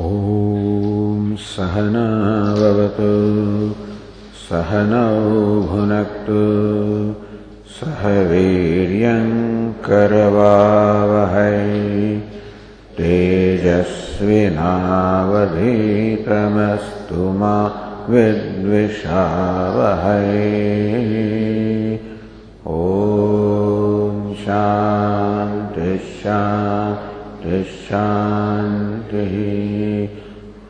ॐ सहनावतु सहनौ भुनक्तु सह वीर्यङ्करवावहै तेजस्विनावधीतमस्तु मा विद्विषावहै। ॐ शान्तिः शान्तिः।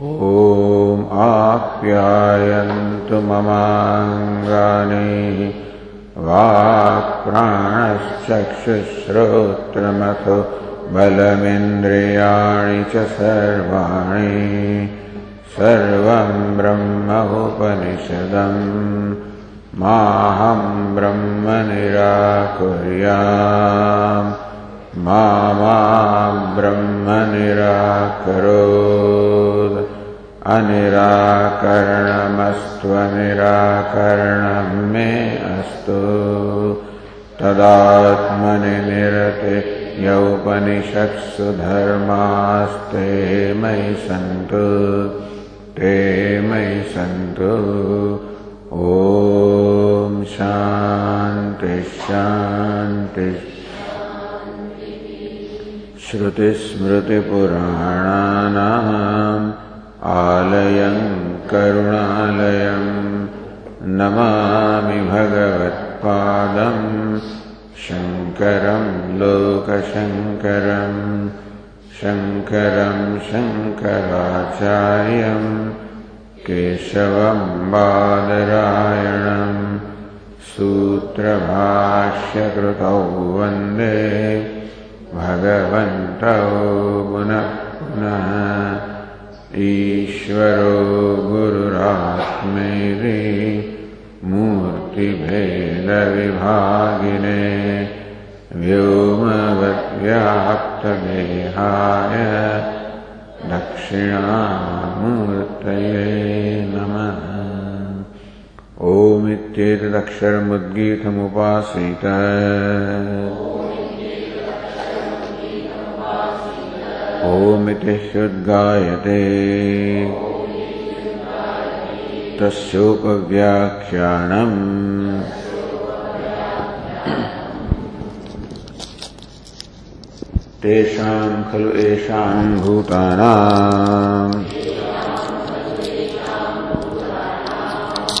ॐ आप्यायन्तु ममाङ्गानि वाक्प्राणश्चक्षुश्रोत्रमथो बलमिन्द्रियाणि च सर्वाणि सर्वं ब्रह्म उपनिषदम् माहं ब्रह्म निराकुर्याम् मा ब्रह्म निराकरोत् अनिराकरणमस्त्वनिराकरणं मे अस्तु। तदात्मनि निरते यौपनिषत्सु धर्मास्ते मयि सन्तु। ते मयि सन्तु। ॐ शान्ति शान्ति। श्रुतिस्मृतिपुराणानाम् आलयं करुणालयं नमामि भगवत्पादम् शङ्करं लोकशङ्करम् शङ्करं शङ्कराचार्यम् केशवं बादरायणम् सूत्रभाष्यकृतौ वन्दे भगवन्तौ पुनः पुनः ईश्वरो गुरुरात्मेति मूर्तिभेदविभागिने व्योमवद्व्याप्तदेहाय दक्षिणामूर्तये नमः। ओमित्येतदक्षरमुद्गीतमुपासीत ओमिति ह्युद्गायते तस्योपव्याख्यानम्। तेषाम् खलु येषाम् भूतानाम्।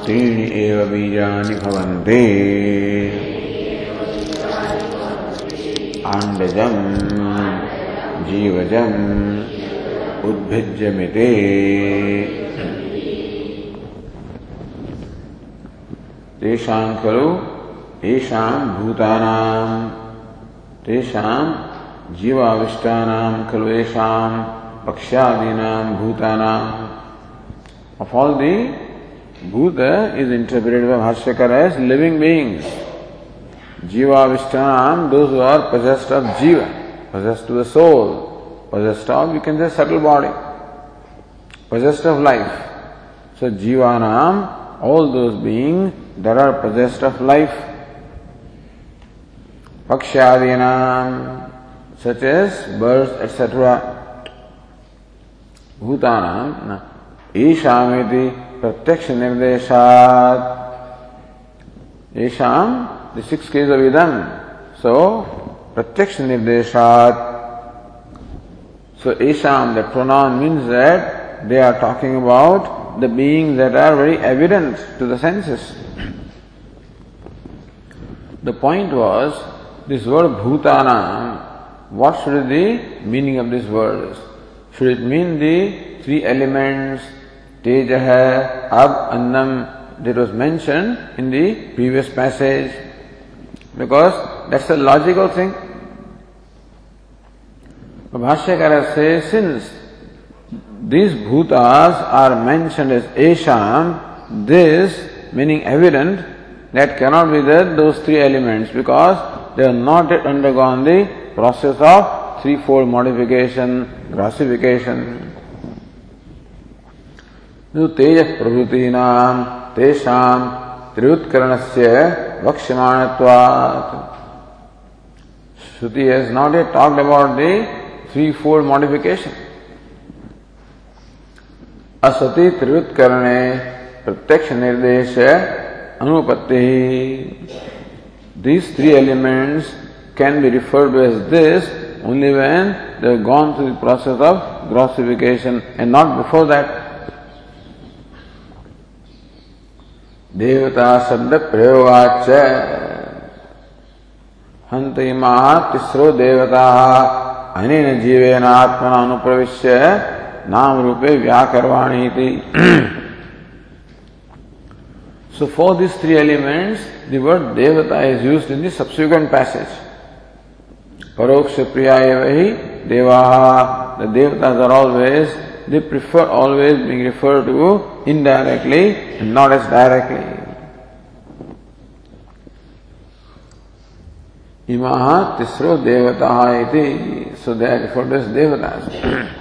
त्रीणि एव बीजानि भवन्ति। आण्डजम्। जीवजम् उद्भिज्यमिति तेषाम् खलु येषाम् भूतानाम् तेषाम् जीवाविष्टानाम् खलु भूतानाम् of all the Bhuta is interpreted by Bhashyakar as living beings. Jiva Vishtanam, those who are possessed of Jiva, possessed to the soul, possessed of, you can say, subtle body, possessed of life. So Jivanam, all those beings that are possessed of life. Pakshadinam, such as birds, etc. Bhutanam, Ishamiti, प्रत्यक्ष निर्देशात येषाम the six case of इदम so प्रत्यक्ष निर्देशात सो येषाम the pronoun means that they are talking about the being that are very evident to the senses the point was this word भूताना what should be the meaning of this word? Should it mean the three elements Tejah, Ab, Annam, that was mentioned in the previous passage. Because that's a logical thing. Bhashyakara says, since these bhutas are mentioned as Esham, this meaning evident that cannot be there those three elements because they have not yet undergone the process of threefold modification, grossification. तेज प्रभृतीनाम त्रियोत्करण से वक्षिमाण श्रुति has not a talked about the three four modification असति त्रिवृत्करण प्रत्यक्ष निर्देश अनुपत्ति these three elements can be referred as this only when they gone through the process of grossification and not before that देवता शब्द प्रयोगाच। हंत इमा तिस्रो देवता। अन जीवेन आत्मन अनुप्रविश्य। नाम रूपे व्याकरवाणी थी so for this three elements the word देवता is use in the subsequent passage परोक्ष प्रिया ही देवा द देवता are always they prefer always being referred to indirectly and not as directly. Imaha tisro devataha iti. So they are referred as devatas.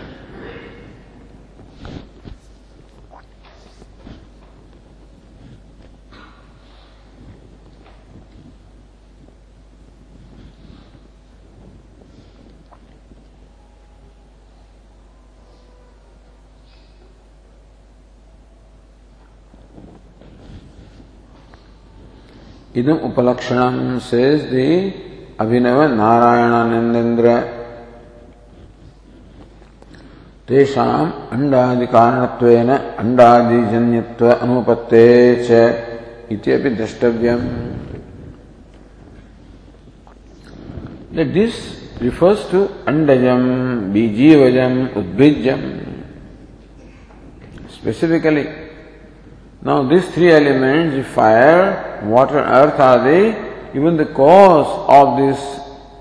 Idam Upalakshanam says the Abhinava Narayananandendra तेषाम अंडादि कारणत्वेन अंडादि जन्यत्व अनुपत्ते च इत्यपि द्रष्टव्यम that this refers to andajam, bijivajam, udbijam. Specifically, Now these three elements, fire, water, earth are the even the cause of this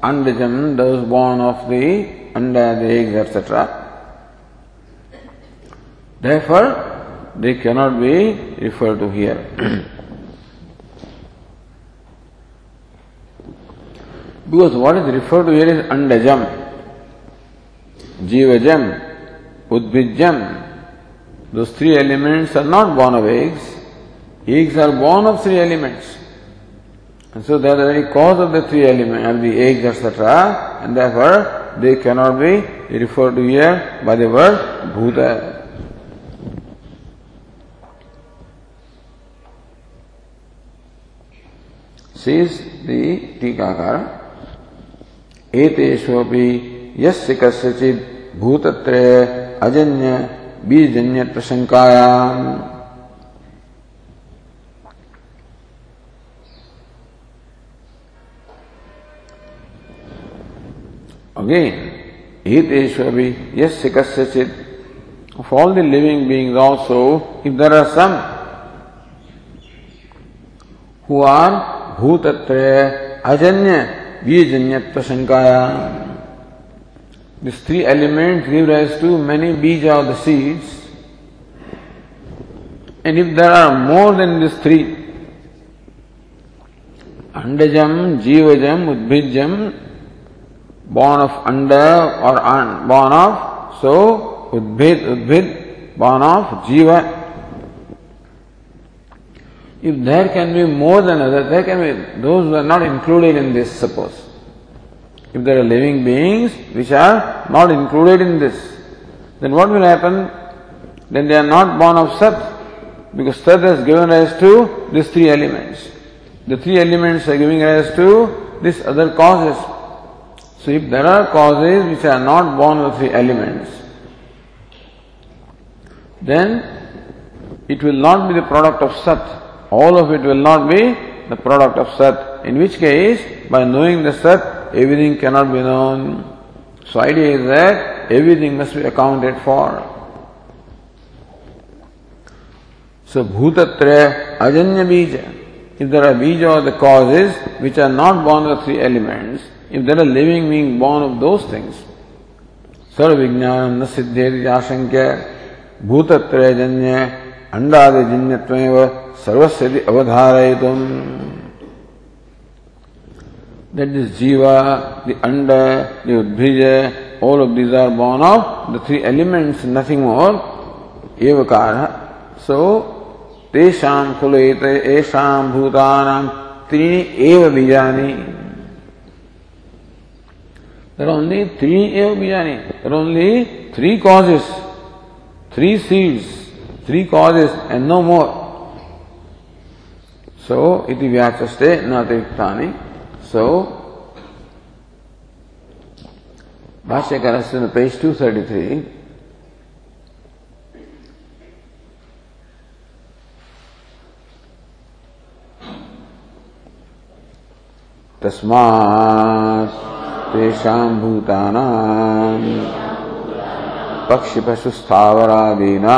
andajam, those born of the under the eggs, etc. Therefore, they cannot be referred to here. because what is referred to here is andajam, jivajam, udbijam, those three elements are not born of eggs. Eggs are born of three elements. And so they are the very cause of the three elements, of the eggs, etc. And therefore they cannot be referred to here by the word bhuta. Says the Tikakara, एतेषु अपि यस्य कस्यचित् भूतत्रय अजन्य बीजन्य प्रशंकाया again Hiteshwar भी yes कस्य चित for all the living beings also if there are some who are भूतत्र अजन्य बीजन्य प्रशंकाया These three elements give rise to many bija of the seeds. And if there are more than these three, Andajam, Jivajam, Udbhijam, born of Anda or an, born of, so Udbhid, Udbhid, born of Jiva. If there can be more than others, there can be those who are not included in this, suppose. If there are living beings which are not included in this, then what will happen? Then they are not born of Sat, because Sat has given rise to these three elements. The three elements are giving rise to these other causes. So if there are causes which are not born of three elements, then it will not be the product of Sat. All of it will not be the product of Sat. In which case, by knowing the Sat, everything cannot be known. So idea is that everything must be accounted for. So bhutatra ajanya bija. If there are bija or the causes which are not born of three elements, if there are living beings born of those things, सर्व विज्ञान न सिद्धेर आशंक्य भूतत्रयजन्य अंडादिजन्यत्वेव सर्वस्य अवधारयितुम् that this jiva, the anda, the udbhija, all of these are born of the three elements, nothing more. Evakara. So, tesham kulete esham bhutanam trini eva bijani. There are only three eva bijani. There are only three causes, three seeds, three causes and no more. So, iti vyachaste natiriktani. Bhashyakara says on page 233, तस्मात् तेषां भूतानां पक्षिपशुस्थावरादीनां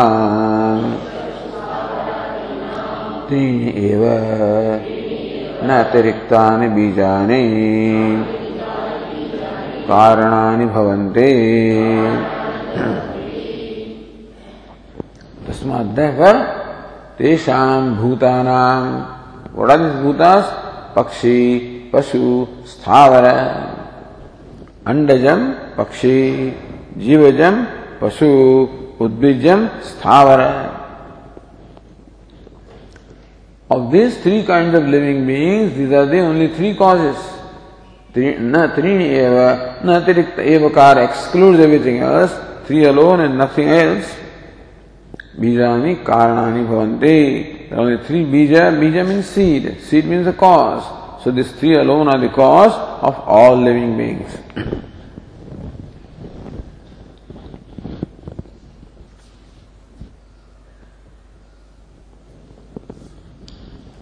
त्रीणि एव न अतिरिक्तानि बीजानि। कारणानि भवन्ति। तस्मात् therefore तेषां भूतानां what are these bhutas पक्षी पशु, स्थावर अंडजम पक्षी जीवजम पशु उद्भिजम स्थावर। Of these three kinds of living beings, these are the only three causes. Na trini eva, na tirikta evakar excludes everything else. Three alone and nothing else. Bijani karanani bhavanti. There are only three bija. Bija means seed. Seed means the cause. So these three alone are the cause of all living beings.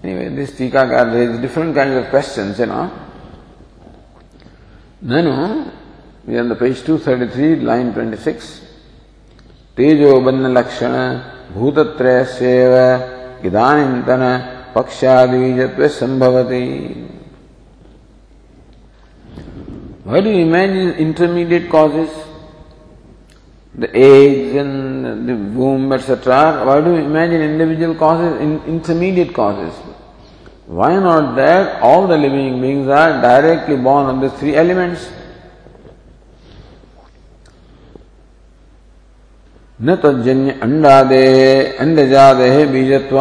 Anyway, this Tikakar raises different kinds of questions, you know. Nanu, we are on the page 233, line 26. तेजो बन्न लक्षण भूतत्रय save इदानीन्तन पक्षादिबीजत्व संभवति Why do you imagine intermediate causes? The eggs and the womb, etc. Why do you imagine individual causes, in, intermediate causes? why not that all the living beings are directly born on the three elements? न तज्जन्य अंडा दे अंडजा दे बीजत्व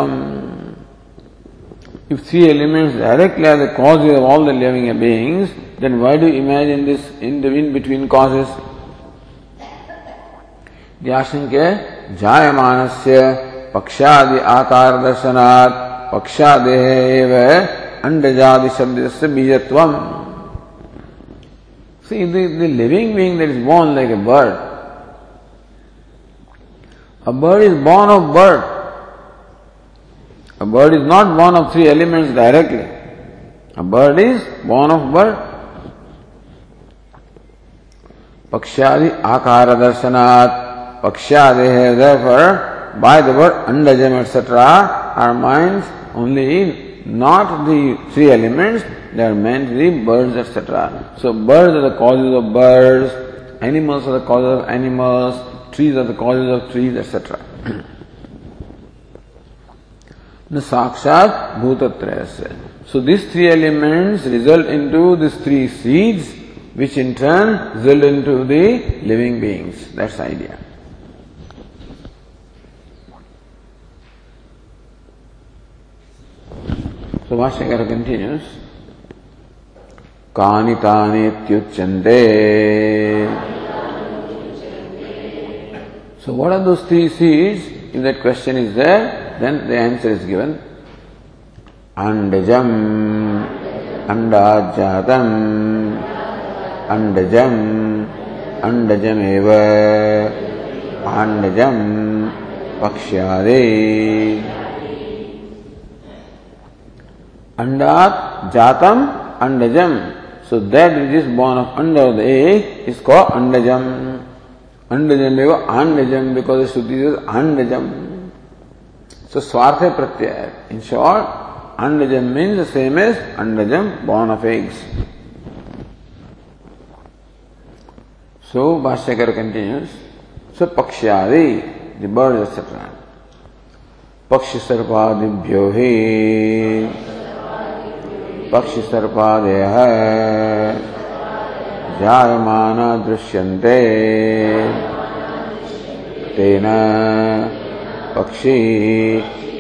if three elements directly are the cause of all the living beings then why do imagine this in the in between causes द्याशंके जायमानस्य पक्षादि आकार दर्शनात् पक्षा देह अंडजादि शब्द से बीजत्व living being that is born like a bird a bird is born of bird a bird is not born of three elements directly a bird is born of bird पक्षादि आकार दर्शनात् पक्षादि है by the word अंडजम et cetera are mind only not the three elements, they are meant the birds, etc. So birds are the causes of birds, animals are the causes of animals, trees are the causes of trees, etc. the sakshat bhutatrayasya. So these three elements result into these three seeds, which in turn result into the living beings. That's the idea. So Vashyakara continues. कानि तानेत्युच्यन्ते So what are those three seeds? If that question is there, then the answer is given. Andajam, Andajatam, Andajam, Andajam eva, Andajam, Pakshyade. अंडात जातम अंडजम। So that which is born of under the egg is call अंडजम। अंडजम एव अंडजम because शुद्धि is अंडजम। So स्वार्थ प्रत्यय। In short अंडजम mean the same as अंडजम born of eggs so भाष्यकर continues so पक्ष आदि बर्ड एक्सेट्रा पक्ष सर्पादिभ्यो ही। पक्षि सर्पादय जायमान दृश्यन्ते। तेन पक्षी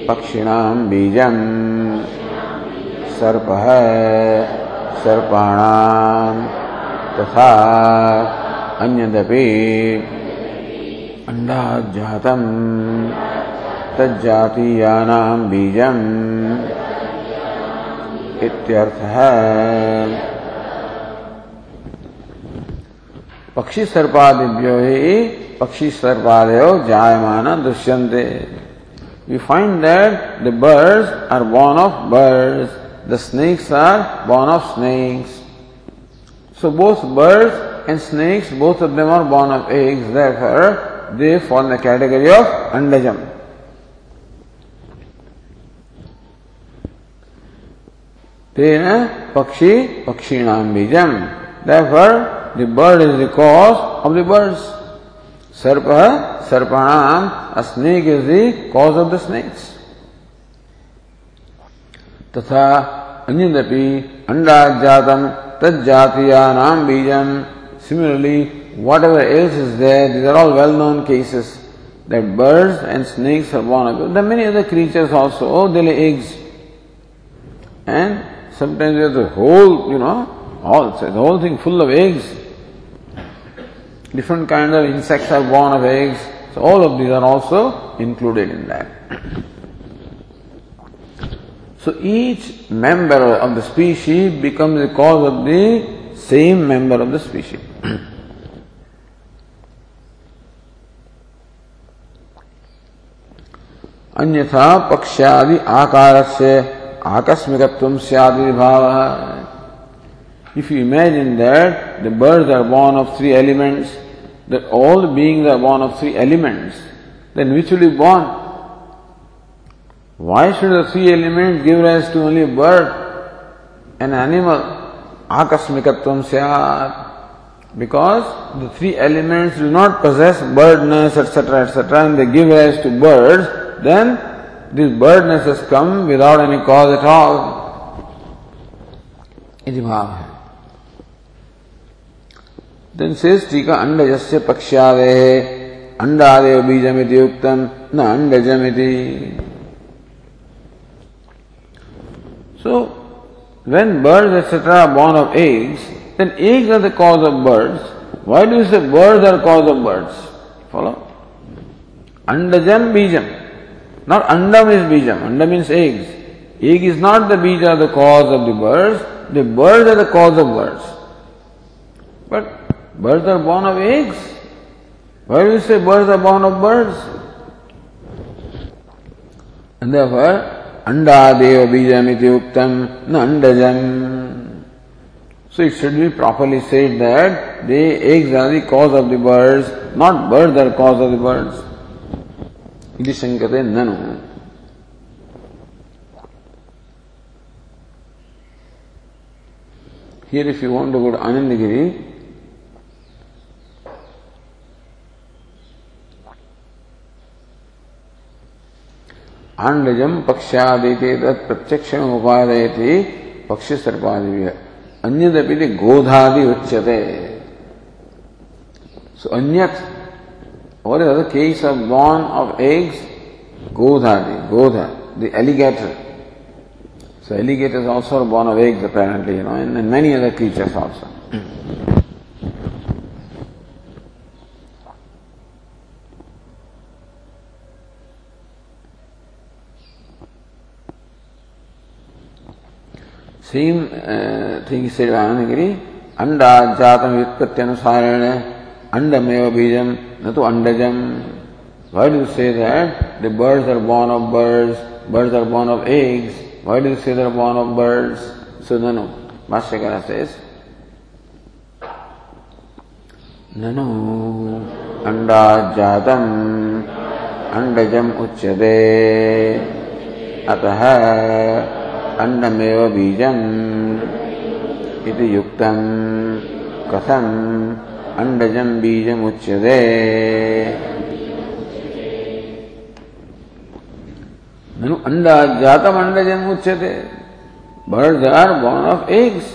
पक्षिणां बीजम् सर्पः सर्पाणां तथा अन्यदपि अण्डाज्जातं तज्जातीयानां बीजम् पक्षी सर्पादिभ्यो ही पक्षी सर्पादेव जायमान Dushyant you find that the birds are born of birds the snakes are born of snakes so both birds and snakes both of them are born of eggs they for the category of अंडजम्स Tena Therefore, the bird is the cause of the birds. Sarpa Sarpanam, a snake is the cause of the snakes. Tatha Anjanapi Andajatam Tajjatiyanam Bijam. Similarly, whatever else is there, these are all well-known cases that birds and snakes are born. There are many other creatures also. Oh, they lay eggs. And sometimes there's a whole you know all the whole thing full of eggs different kinds of insects are born of eggs so all of these are also included in that. So each member of the species becomes the cause of the same member of the species. अन्यथा पक्षादि आकार से Akasmikatvam syadi bhava. If you imagine that the birds are born of three elements, that all the beings are born of three elements, then which will be born? Why should the three elements give rise to only birds and animals? animal? Akasmikatvam syad. Because the three elements do not possess birdness, etc., etc., and they give rise to birds, then this birdness has come without any cause at all. इति भाव है Then says Tika Andajasya Pakshade Andadeva Bijamiti Yuktam Na Andajamiti. So, when birds etc. are born of eggs, then eggs are the cause of birds. Why do you say birds are cause of birds? Follow? Andajam Bijam. Not Andam is Bijam. Andam means eggs. Egg is not the bija the cause of the birds. The birds are the cause of birds. But Birds are born of eggs. Why do you say birds are born of birds? And therefore, Andadeva bijam iti uktam na andajam. So it should be properly said that the eggs are the cause of the birds, not birds are cause of the birds. Iti shankate nanu. Here if you want to go to Anandagiri, आंडजम पक्षादिते प्रत्यक्ष उपादयति पक्ष सर्पादि अन्यदपि गोधादि उच्यते सो अन्यत और the case of born of eggs godhadi godha the alligator so alligators also are born of eggs apparently you know and, and many other creatures also Same uh, thing said by Anandagiri, Anda jatam vyutpatyanusarana, say that? The birds are born of birds, birds are born of eggs. Why do you say they are born of birds? So, no, no. Bhashyakara says, ननु अण्डाजातम् अण्डजम् उच्यते अतः अन्नमेव बीजम् इति युक्तम् कथम् अंडज बीज मुच्यते अंडा जातम अंडजम मुच्यते birds are born of eggs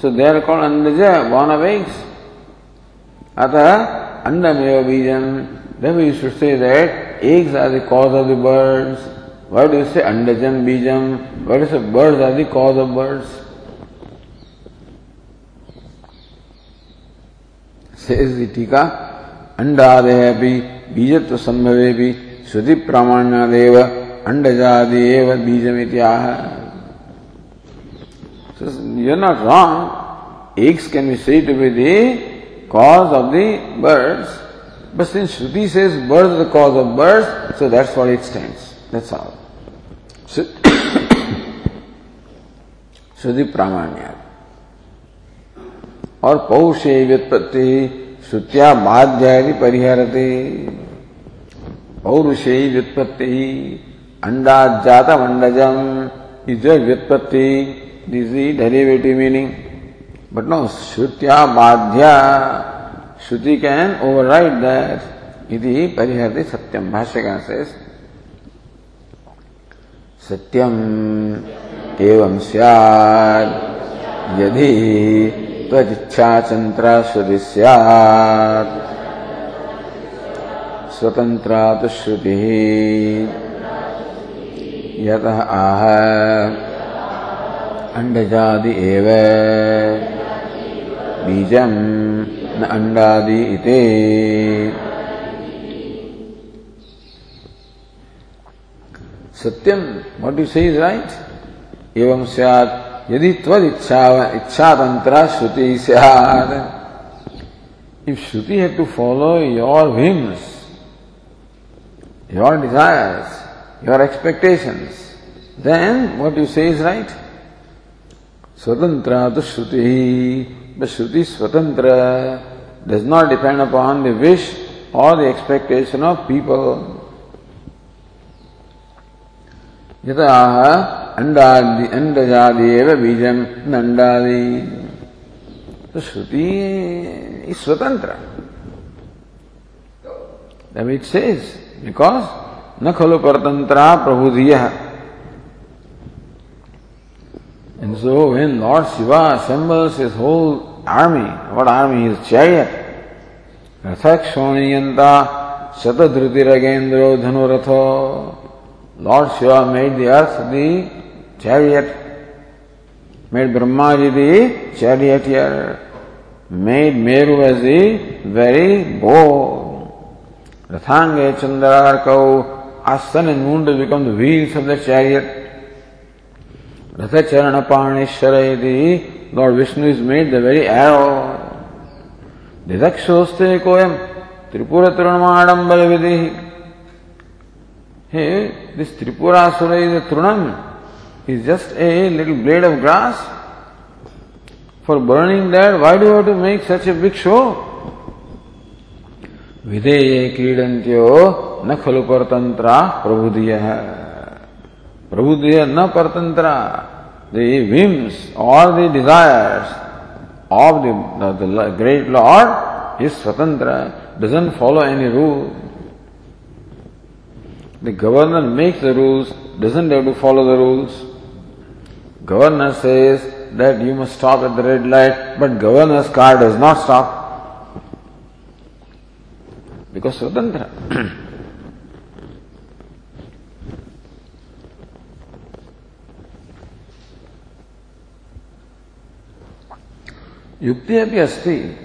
so they are called अंडज born of eggs अतः अंडम एव बीज से eggs are the cause of the birds word is say अंडजन बीजम word is say birds are the cause of birds का अंडादय बीजत्व संभवे भी, श्रुति प्रामाण्यादेव अंड जादि बीज में आह not wrong eggs can be see to be the cause of the birds बस इन श्रुति say bird the cause of birds so that's for it stand that's all श्रुति प्रामाण्यादि और पौषे व्युत्पत्ति श्रुत्या माध्यादि परिहरते। पौरुषे व्युत्पत्ति अंडा जात अंडजम इज़ व्युत्पत्ति। This is derivative meaning but no श्रुत्या माध्य, श्रुति कैन ओवर राइट दैट इति परिहरते सत्यम भाष्यकार से। सत्यम एवं सियाद यदि त्वजिच्छाचंत्रा श्रुति स्यात् स्वतंत्रा तो श्रुति यतः आह। अंडजादि एव। बीजम न अंडादि इति। सत्यम what you say is right एवं स्यात्। यदि त्वद इच्छा इच्छा तंत्र श्रुति इफ़ श्रुति है to follow your whims your desires your expectations then what you say is right स्वतंत्र तो श्रुति श्रुति स्वतंत्र does not depend upon the wish or the expectation of people यहाँ अंडादि अंडजादेव बीजम नंडादि तो श्रुति इज़ स्वतंत्र तब इट सेज बिकॉज़ न खलु परतंत्रा प्रभु दिया And so when Lord Shiva assembles his whole army, what army? His chariot. Rathakshoniyanta Satadrutiragendro Dhanurato. Lord Shiva made the earth the chariot, made Brahmaji the charioteer, made Meru as the very bow. Rathange Chandrarkau, as sun and moon to become the wheels of the chariot. Ratha Parneshwara Lord Vishnu is made the very arrow. Didakshoste koyam Tripura Trunamādambala vidhi. Hey, this Tripura Asura is a Trunam. Is just a little blade of grass. For burning that, why do you have to make such a big show? विधेये क्रीडन्त्यो न खलु परतंत्रा प्रबुधिय प्रबुद्ध न परतंत्र the whims or the desires of the, the, the great Lord is swatantra, doesn't follow any rule. The governor makes the rules, doesn't have to follow the rules. Governor says that you must stop at the red light, but governor's car does not stop. Because swatantra. Yukti api asti.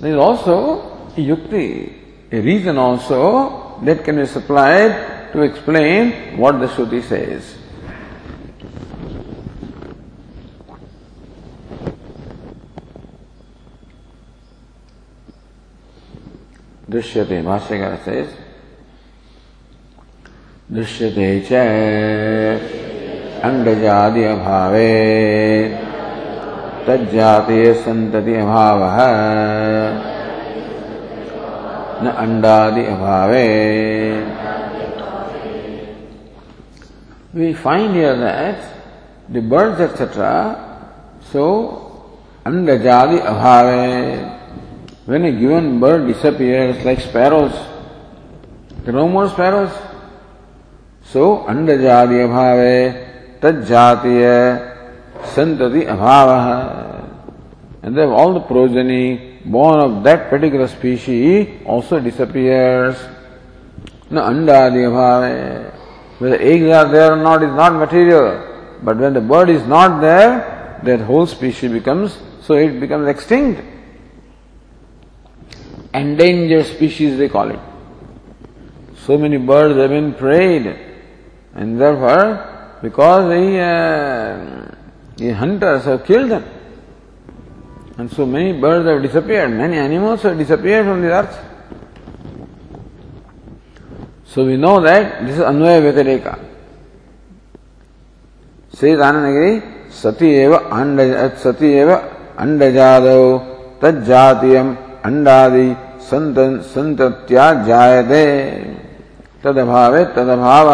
There is also a yukti, a reason also that can be supplied to explain what the Shruti दृश्यते भाष्यकार से दृश्यते च अंडजादि अभावे तज्जातीय अभाव न अंडादि अभावे we find here that the birds et cetera so अंडजादि अभावे when a given bird disappears like sparrows there are no more sparrows So, andajadi abhave, tajjatiya, santati abhava. And then all the progeny born of that particular species also disappears. No, andadi abhave. Whether eggs are there or not is not material. But when the bird is not there, that whole species becomes, so it becomes extinct. Endangered species they call it. So many birds have been preyed, and therefore, because the, uh, the hunters have killed them, and so many birds have disappeared, many animals have disappeared from the earth. So we know that this is Anvaya Vyatireka. Anandagiri, Sati eva anda, Sati eva andajadau tajjatiyam अंडादि संत संतत्या जायते तदभावे तदभाव।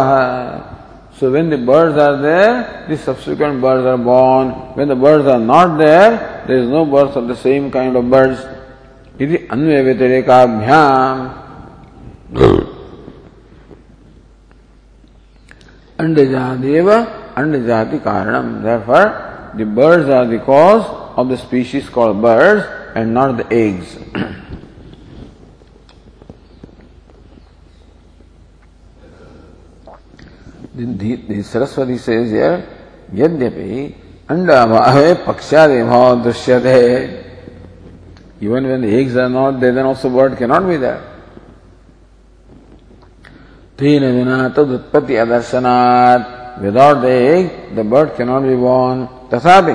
So when the birds are there the subsequent birds are born when the birds are not there there is no birds of the same kind of birds यदि अन्वय व्यतिरेकाभ्याम अंड जातिव अंड जाति कारणम। There the birds are the cause of the species called birds and not the eggs. the, the, the Saraswati says here, Yadyapi Andabhave Pakshadeva Drishyate. Even when the eggs are not there, then also bird cannot be there. तेन विना तद उत्पत्ति अदर्शनात् without the egg the bird cannot be born तथापि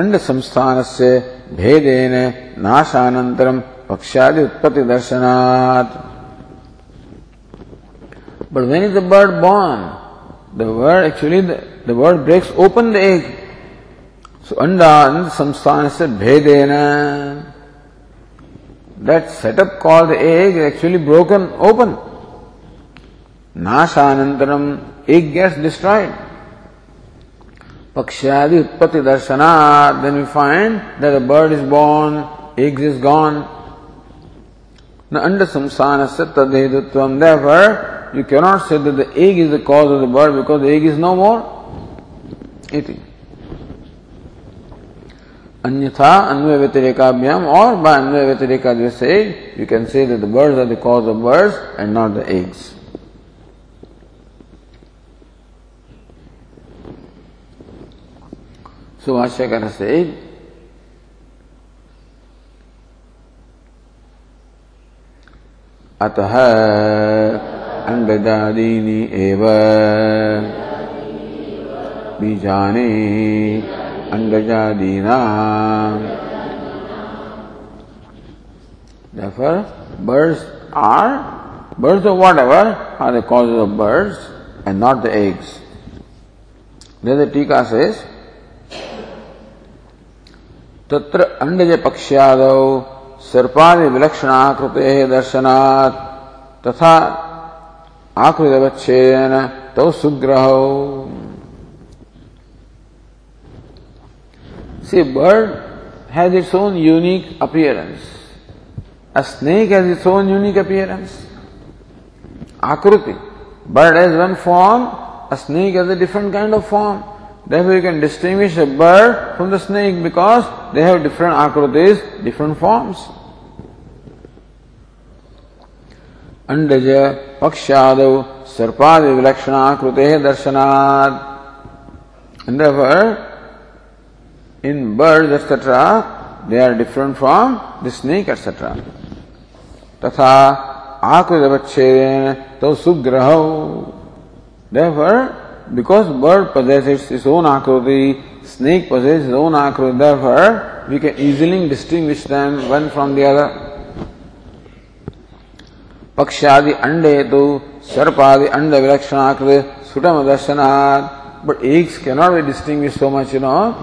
अंड संस्थान से भेदेन नाशान पक्षादि उत्पत्ति दर्शनात् but when is the bird born the word actually the word breaks open the egg so अंडा संस्थान से भेदेन that setup call the egg actually broken open नाशानंतरम egg gets destroyed Pakshadi Utpatti Darshana, then we find that a bird is born, eggs is gone. Now, under samsanasya tadhedutvam, therefore, you cannot say that the egg is the cause of the bird because the egg is no more. Iti. Anyatha, Anvaya Vyatirekabhyam, or by Vyatireka, you say, you can say that the birds are the cause of birds and not the eggs. सुभाष्यकर से अतः अंडजादीनी एव बीजाने अंडजादीना Therefore, birds are, birds or whatever, are the causes of birds and not the eggs. Then the Tika says, तत्र अंडज पक्षाद सर्पादि विलक्षण आकृते दर्शनात्, तथा आकृतिवच्छेदन तो सुग्रह। See bird has its own unique appearance a snake has its own unique appearance आकृति bird has one form a snake has a different kind of form Therefore, you can distinguish a bird from the snake because they have different akrutis, different forms. अंडज पक्षादौ सर्पादि विलक्षण आकृते दर्शनाद therefore in birds etc they are different from the snake etc तथा आकृत बच्छेदेन तो सुग्रह therefore because bird possesses its own akriti, snake possesses its own akriti, therefore we can easily distinguish them one from the other. पक्षादि अंडे तो सर्पादि अंड विलक्षणाकृत सुटम दर्शनात् eggs cannot be distinguished so much, you know.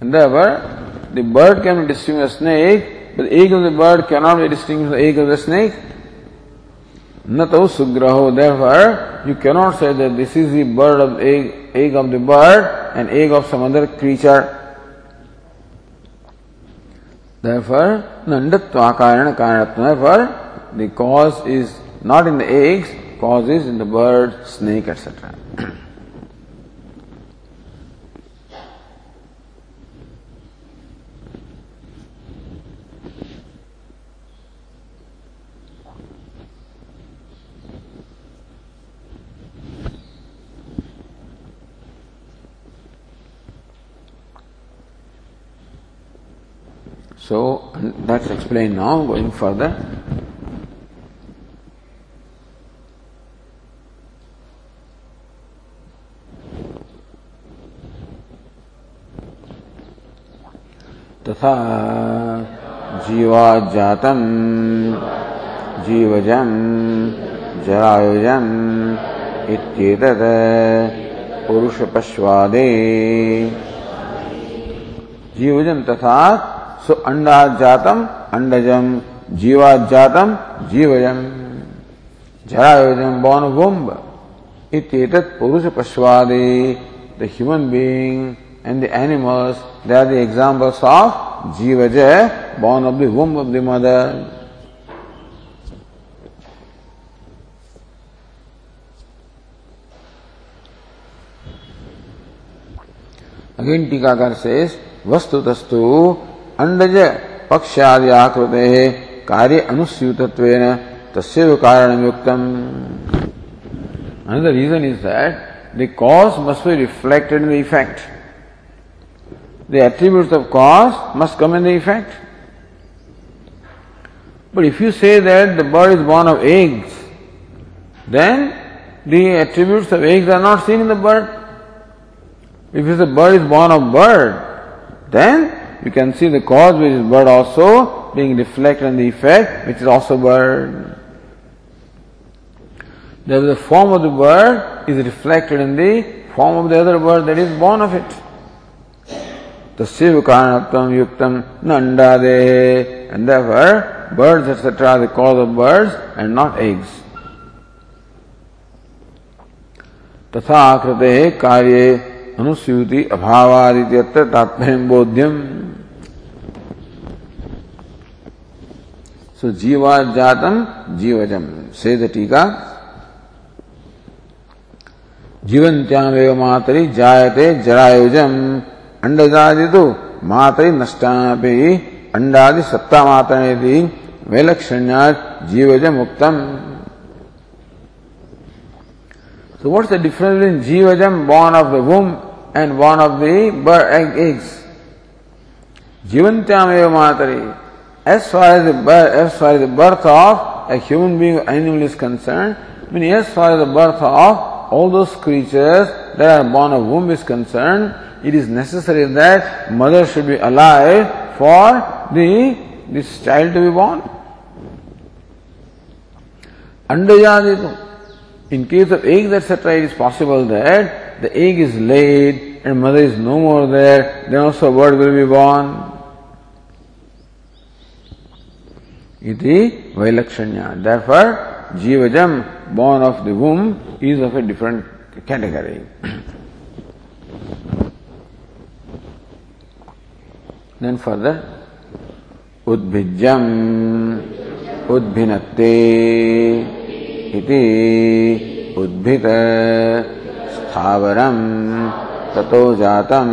And therefore, the bird can be distinguished as snake, but the egg of the bird cannot be distinguished as the egg of the snake. Nato sugraho. Therefore, you cannot say that this is the bird of egg, egg of the bird and egg of some other creature. Therefore, nandatva karana karanatva. Therefore, the cause is not in the eggs, causes in the bird, snake, etc. So that's explained now, going further. तथा जीवाजातम जीवजम जरायुजम इत्येतत् पुरुषपश्वादे जीवजम तथा सो अंडा जातम अंडजम जीवा जातम जीवजम जरायोजम बॉन बोम्ब इतेत पुरुष पशुवादी the human being and the animals they are the examples of जीवज born of the of the mother again टीकाकार से वस्तु अंडज पक्षादि आकृते कार्य अनुस्यूतत्वेन तस्व कारण युक्तम Another reason is that the cause must be reflected in the effect. the attributes of cause must come in the effect. But if you say that the bird is born of eggs, then the attributes of eggs are not seen in the bird. If the bird is born of bird, then you can see the cause which is bird also being reflected in the effect which is also bird. the form of the bird is reflected in the form of the other bird that is born of it. तस्व कारणत्व युक्तम न अंडा दे and therefore birds etc are the cause of birds and not eggs तथा आकृते कार्ये अनुस्यूति अभावादित्यत्र तात्पर्य बोध्यम सो जीवाजातम जीवजम से टीका जीवंत्यामेव मातरी जायते जरायुजम अंडजादि तो मातरी नष्टापि अंडादि सत्ता मातनेति वैलक्षण्यात जीवज मुक्तम what's the difference between jivajam born of the womb and born of the bird egg eggs? Jivantyam eva matari. As far as the birth, as far as the birth of a human being or animal is concerned, I mean as far as the birth of all those creatures that are born of womb is concerned, it is necessary that mother should be alive for the this child to be born. Andajaditu. In case of eggs, etc., it is possible that the egg is laid and mother is no more there, then also a bird will be born. इति वैलक्षण्या। Therefore जीवजम born of the womb is of a different category then further उद्भिज्यम उद्भिनत्ते इति उद्भित स्थावरम ततो जातम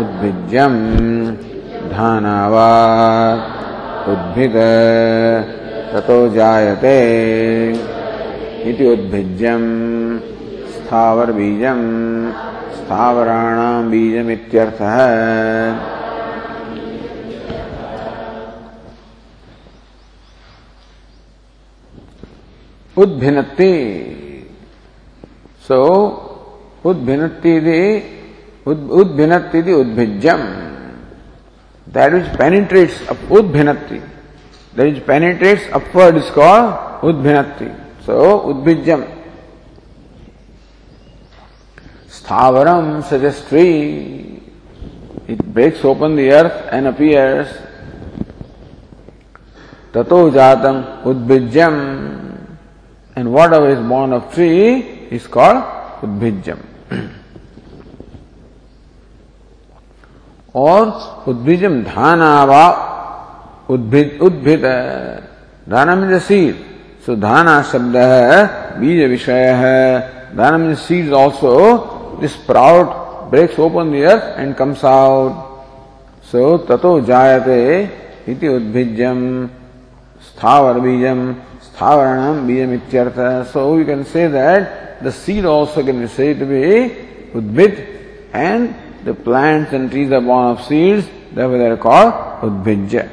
उद्भिज्यम धानावा उद्भिद। ततो जायते। इति उद्भिज्यम। स्थावर बीजम। स्थावराणाम बीजम उद्भिनत्ति। सो, उद्भिनत्ति दे उद्भिनत्ति उद्भिज्यम। That which penetrates up Udbhinati. That which penetrates upward is called Udbhinati. So, Udbhijam. Sthavaram such as tree. It breaks open the earth and appears. Tato jatam udbijyam. And whatever is born of tree is called Udbijam. और उद्भिजम धाना वा उद्भिद उद्भिद धाना mean seed सो धाना शब्द है बीज विषय है धाना mean seed also this sprout breaks open the earth and comes out so ततो जायते इति उद्भिज्यम स्थावर बीजम स्थावरणम बीजम इत्यर्थ so you can say that the seed also can be said उद्भिद and the plants and trees are born of seeds, therefore they are called udbhijya.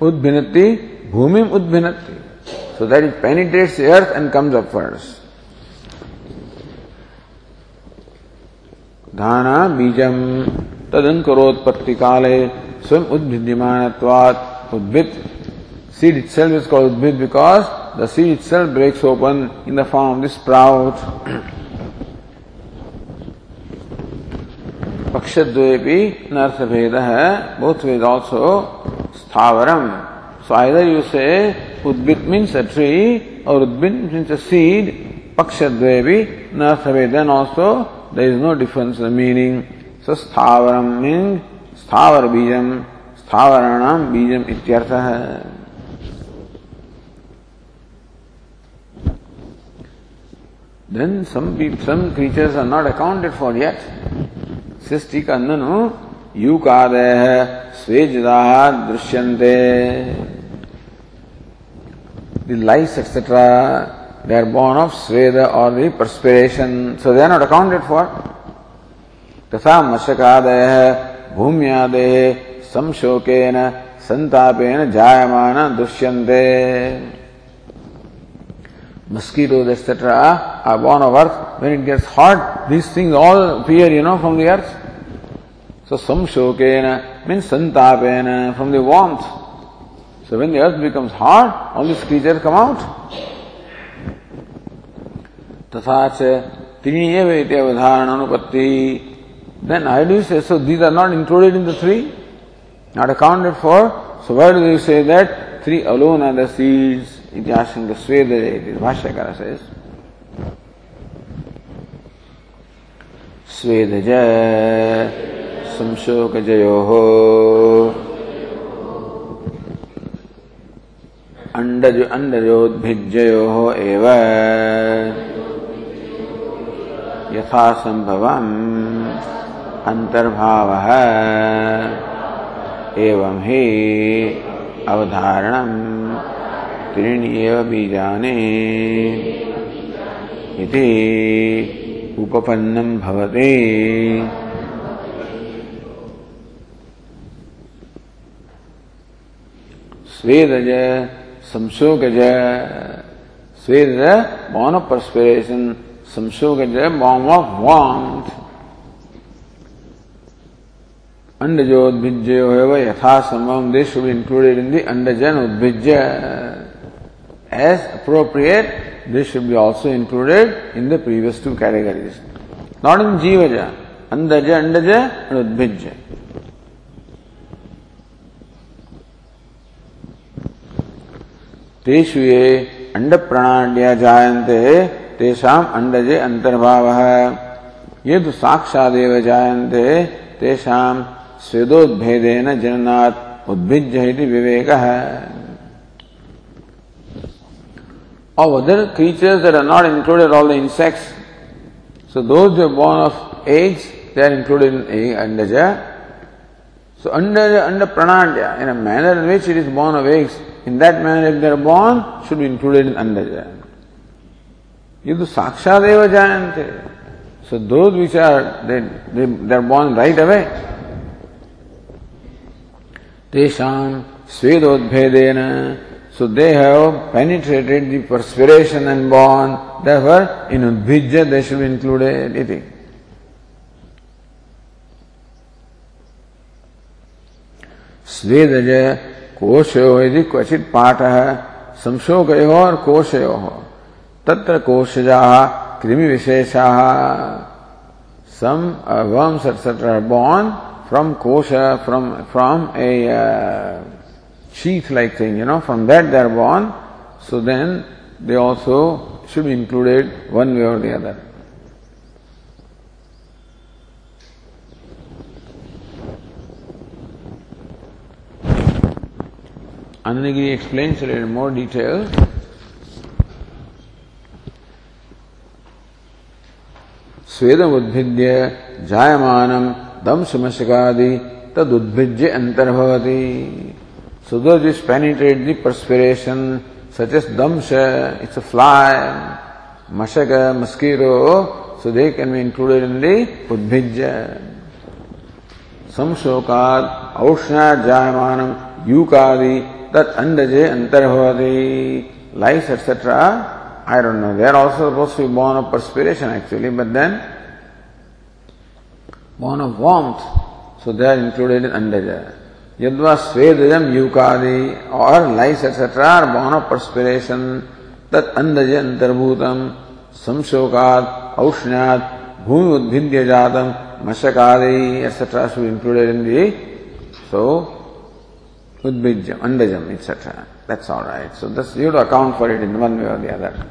Udbhinati, bhumim udbhinati. So that it penetrates the earth and comes upwards. धाना बीजम तदन करोत्पत्ति काले स्वयं उद्भिद्यमानत्वात् उद्भिद seed itself is called udbhid because the seed itself breaks open in the form of this sprout. भेद है both ways also Sthavaram. So either you say Udbit means a tree or Udbit means a seed. Pakshadvevi Narthave. Then also there is no difference in the meaning. So Sthavaram means Sthavar Bijam. Sthavaranam Bijam ityartha Then some people, some creatures are not accounted for yet. Says Tika Andanu, युकादय स्वेजदा दृश्यन्ते the lice etc they are born of sweda or the perspiration so they are not accounted for तथा मशकादय भूम्यादेः संशोकेन संतापेन जायमान दृश्यन्ते mosquitoes etc are born of earth when it gets hot these things all appear you know from the earth So samshokena means santapena from the warmth. So when the earth becomes hot, all these creatures come out. तथा च त्रीणि एव इति अवधारण अनुपत्ति then how do you say so these are not included in the three not accounted for so why do you say that three alone are the seeds iti ashinga sweda it is bhashyakara says स्वेदज संशोकजयोः अण्डज अण्डजोद्भिज्जयोः एव यथा सम्भवम् अन्तर्भावः एवं हि अवधारणम् त्रिण्यवीजाने इति उपपन्नं भवते। स्वेदज संशोकज स्वेदज बॉन perspiration संशोकज Bon of want अंडजो उद्भिज्य यथा संभव this should included in the अंडज and उद्भिज्य As appropriate, they should be also included in the previous two categories. Not in Jivaja. Andaja, Andaja, and Udbhijya. तेषु ये अंड प्रणाल्या जायन्ते तेषाम अंडजे अंतर्भाव ये तो साक्षादेव जायन्ते तेषाम स्वेदोद्भेदेन जननात् उद्भिज्य विवेक है Of other creatures that are not included, all the insects. So those who are born of eggs, they are included in egg, andaja. So andaja, under pranadya, in a manner in which it is born of eggs, In that manner, if they are born, should be included in Andaja. Yadu Sakshadeva Jayante. So those which are, they, they, they are born right away. Tesham Svedodbhedena. So they have penetrated the perspiration and born. Therefore, in Udbhijya they should be included. Iti. Svedaja कोशयो यदि क्वचित पाठ है संशोकयो और कोशयो तत्र कोशजा कृमि विशेषा some worms etc born from kosha from from a uh, sheath like thing you know from that they are born so then they also should be included one way or the other Anandagiri explains it in more detail. स्वेदम उद्भिद्य जायमानम दम समशकादि तद उद्भिज्य अंतर्भवती So those which penetrate the perspiration, such as damsha, it's a fly, mashaka, mosquito, so they can be included in the udbhijya. Samshokat, aushna jayamanam, yukadi, that andaje antarbhavati, lice, etc. I don't know. They are also supposed to be born of perspiration actually, but then born of warmth. So they are included in andaja. Yadva Svedayam Yukadi or lice etc. are born of perspiration, that Andaja Antarbhutam, Samshokat, Aushnyat, Bhumi Udbhidya Jatam, Mashakadi etc. should be included in the so Udbhijam, Andajam etc. That's alright. So this you have to account for it in one way or the other.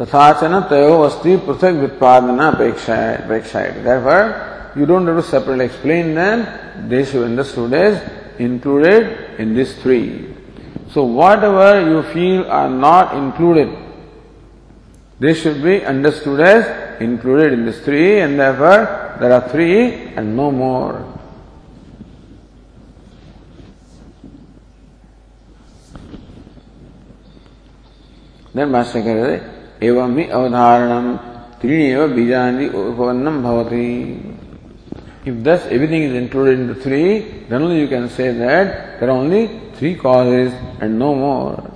तथा च न तयो अस्ति पृथक व्युत्पादन अपेक्षा अपेक्षा therefore You don't have to separately explain them. They should be understood as included in these three. So whatever you feel are not included, they should be understood as included in these three and therefore there are three and no more. Then Master says, एवं ही अवधारणम त्रीणी एवं बीजानि उपन्नम भवती if thus everything is included in the three, then only you can say that there are only three causes and no more.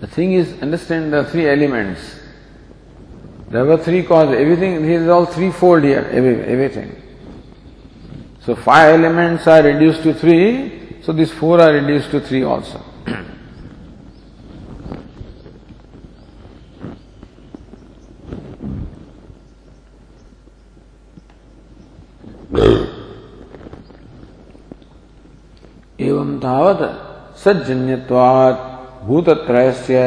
The thing is, understand the three elements. There were three causes. Everything, this is all threefold here, every, everything. So five elements are reduced to three, so these four are reduced to three also. पूर्वम तावत सज्जन्यवाद भूतत्रय से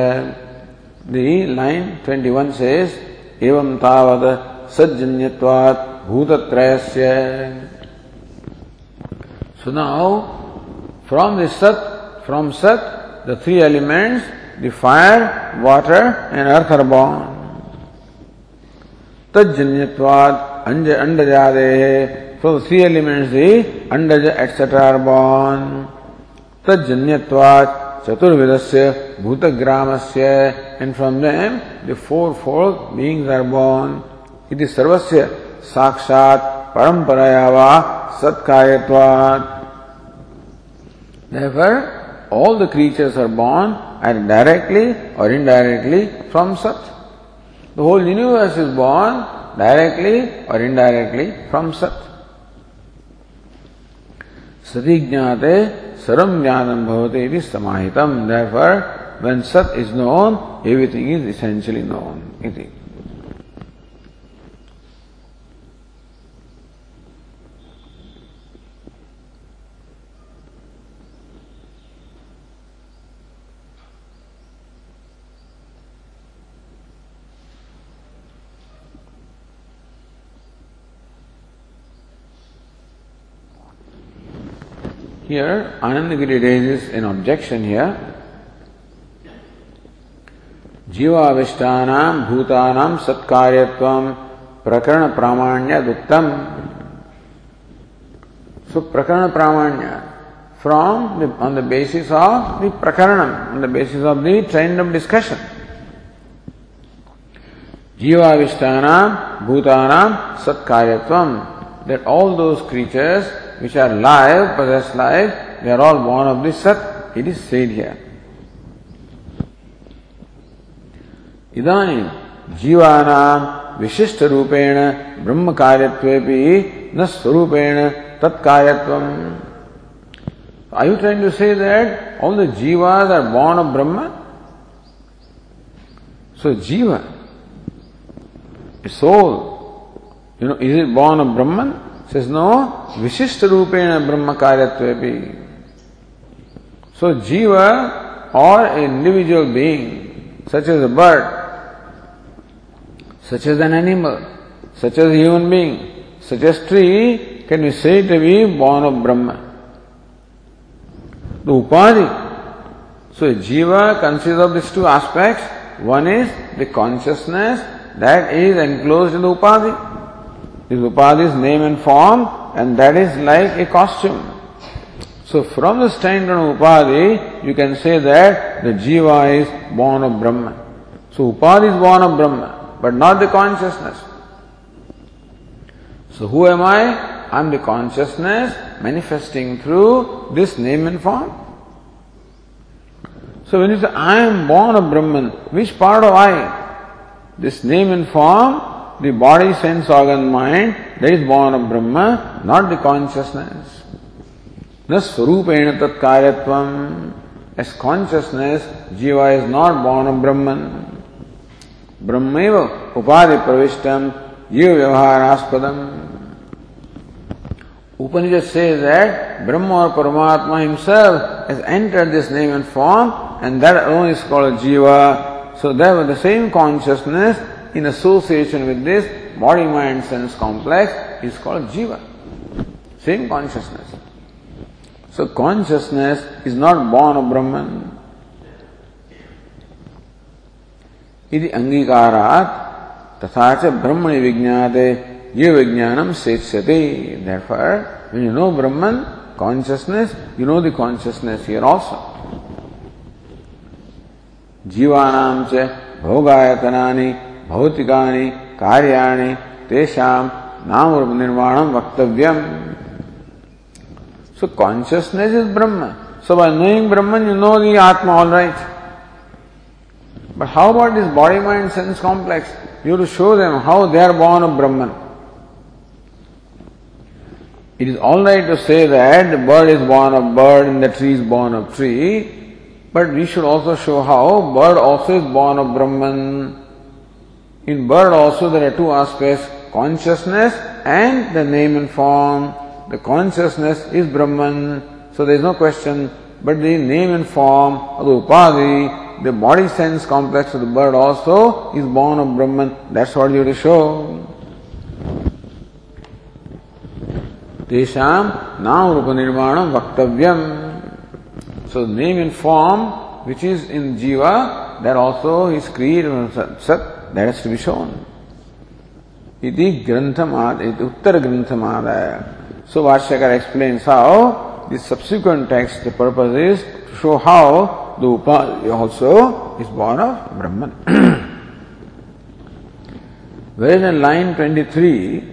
line twenty one से एवं तावत सज्जन्यवाद भूतत्रय सुनाओ फ्रॉम दिस सत फ्रॉम सत the three elements the fire water and earth are born तज्जन्यवाद अंड जा रहे three elements the अंडज et cetera are born born. Tajanyatvat chaturvidasya bhutagramasya and from them the fourfold beings are born. It is sarvasya sakshat paramparayava satkayatvat. Therefore, all the creatures are born either directly or indirectly from Sat. The whole universe is born directly or indirectly from Sat. सति ज्ञाते सर्व ज्ञानम भवते इति Samahitam. therefore when sat is known everything is essentially known iti Here, Anandagiri raises an objection here. Jivavishthanam bhutanam satkaryatvam prakarana pramanya duktam. So, prakarana pramanya from the, on the basis of the prakaranam, on the basis of the trend of discussion. Jiva avistana, bhuta Jivavishthanam bhutanam satkaryatvam. That all those creatures which are live, possess life, they are all born of this Sat. It is said here. इदानीं जीवानां विशिष्ट रूपेण ब्रह्म कार्यत्वेपि न स्वरूपेण तत्कार्यत्वम् Are you trying to say that all the jivas are born of Brahma? So jiva, a soul, you know, is it born of Brahman? Says no, Vishishta Rupena Brahma Karyatvepi. So Jiva or individual being, such as a bird, such as an animal, such as a human being, such as tree, can be said to be born of Brahma. The Upadi. So Jiva consists of these two aspects. One is the consciousness that is enclosed in the Upadi. This Upadi's name and form and that is like a costume. So from the standpoint of Upadi, you can say that the Jiva is born of Brahma. So Upadi is born of Brahma, but not the consciousness. So who am I? I am the consciousness manifesting through this name and form. So when you say I am born of Brahman, which part of I? This name and form, the body, sense organ, mind that is born of Brahma, not the consciousness. The Swarupena tat. As consciousness, Jiva is not born of Brahman. Brahmaiva upadi pravishtam jiva vyavaharaspodam. Upanishad says that Brahma or Paramatma himself has entered this name and form and that alone is called Jiva. So therefore the same consciousness in association with this body mind sense complex is called Jiva. Same consciousness. So consciousness is not born of Brahman. यदि अंगीकारात तथा च ब्रह्मणि विज्ञाते ये विज्ञानम सेच्यते therefore when you know brahman consciousness you know the consciousness here also जीवानाम च भोगायतनानि भौतिकानि कार्याणि तेषाम नाम रूप निर्माणम वक्तव्यम So consciousness is Brahma. So by knowing Brahman, you know the Atma all right. But how about this body mind sense complex? You have to show them how they are born of Brahman. It is all right to say that the bird is born of bird and the tree is born of tree, but we should also show how bird also is born of Brahman. In bird also there are two aspects, consciousness and the name and form. The consciousness is Brahman, so there is no question. But the name and form of the the body sense complex of the bird also is born of Brahman. That's what you have to show. Tesham now Rupa Nirmanam Vaktavyam. So name and form which is in Jiva, that also is created from Sat, that has to be shown. इति ग्रंथमाद उत्तर ग्रंथमादाय So Vashyakar explains how the subsequent text, the purpose is to show how the Upadi also is born of Brahman. Whereas in line 23,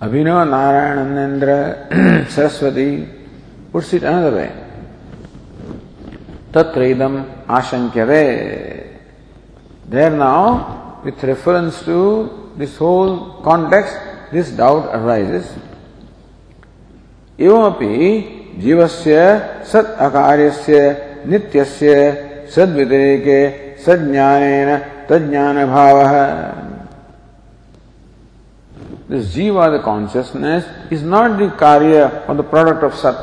Abhinav Narayanandra Saraswati puts it another way. Tatraidam Ashankyave. There now, with reference to this whole context, this doubt arises. एवमपि जीवस्य सत् अकार्यस्य नित्यस्य सद्व्यतिरेके सज्ञानेन तज्ञान भावः This jiva, the consciousness, is not the karya or the product of sat.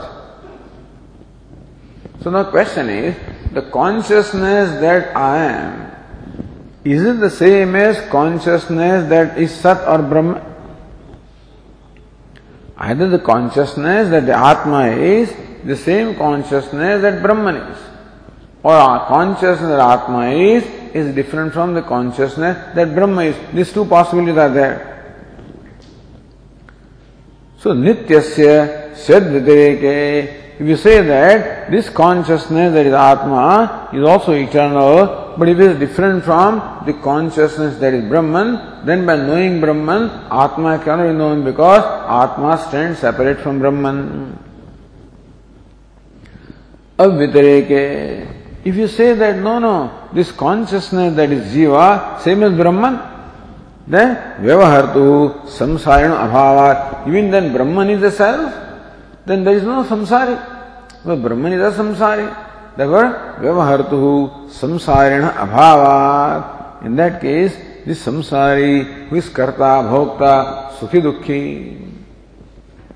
So the question is, the consciousness that I am, is it the same as consciousness that is sat or brahma? Either the consciousness that the Atma is the same consciousness that Brahman is, or our consciousness that Atma is is different from the consciousness that Brahma is. These two possibilities are there. So nityasya sadvitireke. If you say that this consciousness that is Atma is also eternal, but it is different from the consciousness that is Brahman, then by knowing Brahman, Atma cannot be known because Atma stands separate from Brahman. Avvitareke. If you say that no, no, this consciousness that is Jiva, same as Brahman, then Vyavahartu samsarina abhavat. Even then Brahman is the self, then there is no samsari. But Brahman is a samsari. Therefore, Vyavahartu samsarina abhavat. In that case, this samsari who is karta, bhokta, sukhi dukhi,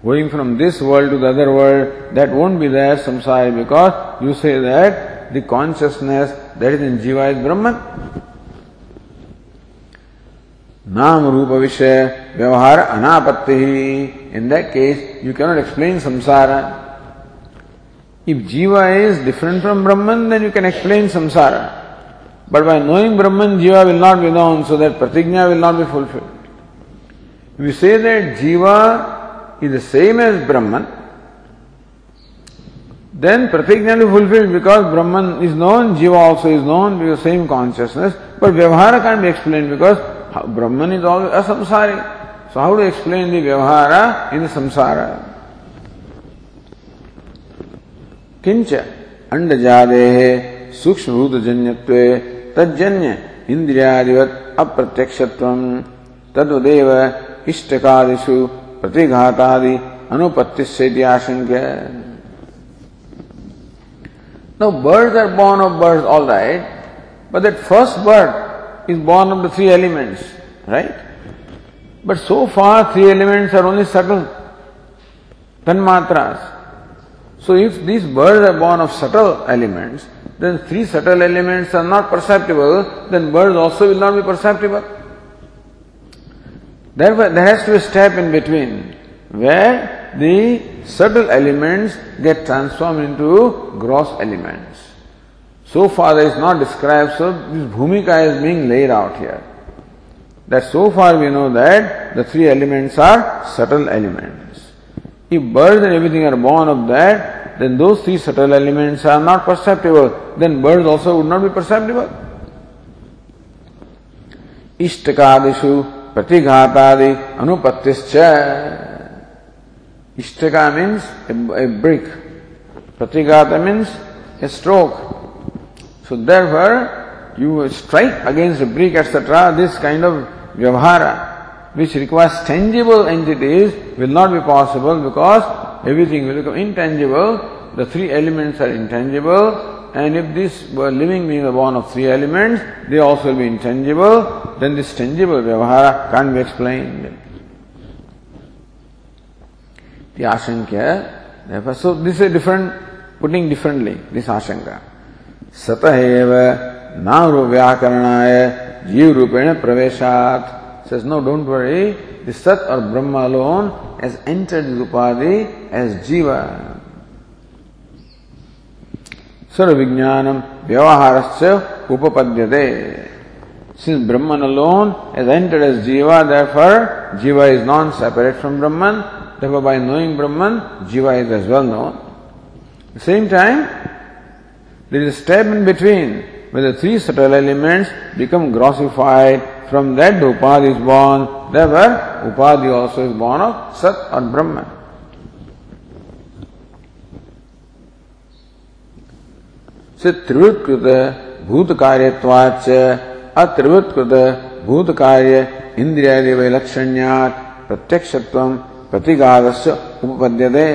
going from this world to the other world, that won't be there samsari because you say that the consciousness that is in jiva is Brahman. नाम रूप विषय, व्यवहार अनापत्ति ही। In that case you cannot explain samsara if jiva is different from Brahman then you can explain samsara but by knowing Brahman jiva will not be known so that pratijna will not be fulfilled you say that jiva is the same as Brahman then pratijna is fulfilled because Brahman is known jiva also is known same consciousness but vyavahara can be explain because Brahman is always a samsari. So how to explain the Vyavahara in the samsara? किंच अंडजादे सूक्ष्मभूतजन्यत्वे तज्जन्य इंद्रियादिवत अप्रत्यक्षत्व तद्वदेव इष्टकादिषु प्रतिघातादि अनुपत्ति आशंक्य Now birds are born of birds, all right, but that first bird is born of the three elements, right? But so far three elements are only subtle, tanmatras. So if these birds are born of subtle elements, then three subtle elements are not perceptible, then birds also will not be perceptible. Therefore, there has to be a step in between where the subtle elements get transformed into gross elements. So far is not described, so this bhumika is being laid out here. That so far we know that the three elements are subtle elements. If birds and everything are born of that, then those three subtle elements are not perceptible. Then birds also would not be perceptible. Ishtakadishu pratighatadi anupattischa. Ishtaka means a, a brick. Pratigata means a stroke. So therefore, you strike against a brick, etc. This kind of vyavahara which requires tangible entities will not be possible because everything will become intangible. The three elements are intangible, and if this living being are born of three elements, they also will be intangible, then this tangible vyavahara can't be explained. The ashankya, therefore, so this is a different, putting differently, this ashanka. Sataheva naru vyakaranaaya जीव रूपेण प्रवेशात says, no, don't worry. The Sat or Brahma alone has entered the Upadhi as Jiva. Sarvijnanam Vyavaharasya Upapadyate. Since Brahman alone has entered as Jiva, therefore Jiva is non-separate from Brahman. Therefore by knowing Brahman, Jiva is as well known. At the same time, there is a step in between where the three subtle elements become grossified From that the Upadhi is born. Therefore, Upadhi also is born of Sat or Brahman. से त्रिवृत्कृत भूत कार्यवाच अत्रिवृत्कृत भूत कार्य इंद्रियादि वैलक्षण्यात् प्रत्यक्षत्व प्रतिगादस्य उपपद्यते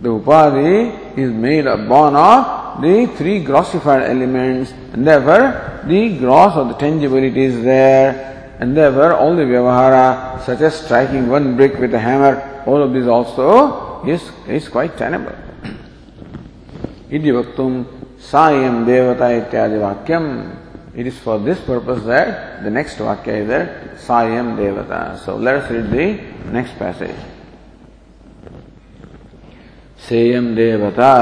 the upadhi is made born of the three grossified elements and therefore the gross or the tangibility is there and therefore all the vyavahara such as striking one brick with a hammer all of this also is, is quite tenable. Iti vaktum sayam devata ityadi vakyam it is for this purpose that the next vakya is there, Sayam Devata. So let us read the next passage. सेयम देवता।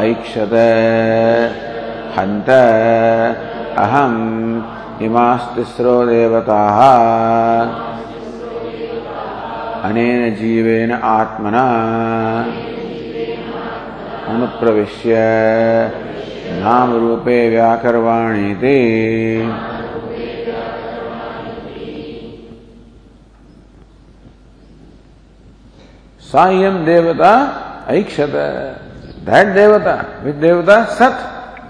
ऐक्षत। हंत अहम इमास्तिस्रो देवताः। अनेन जीवेन आत्मना। अनुप्रविश्य। नाम रूपे व्याकरवाणी Sayam Devata Aikshata. That Devata, with Devata Sat.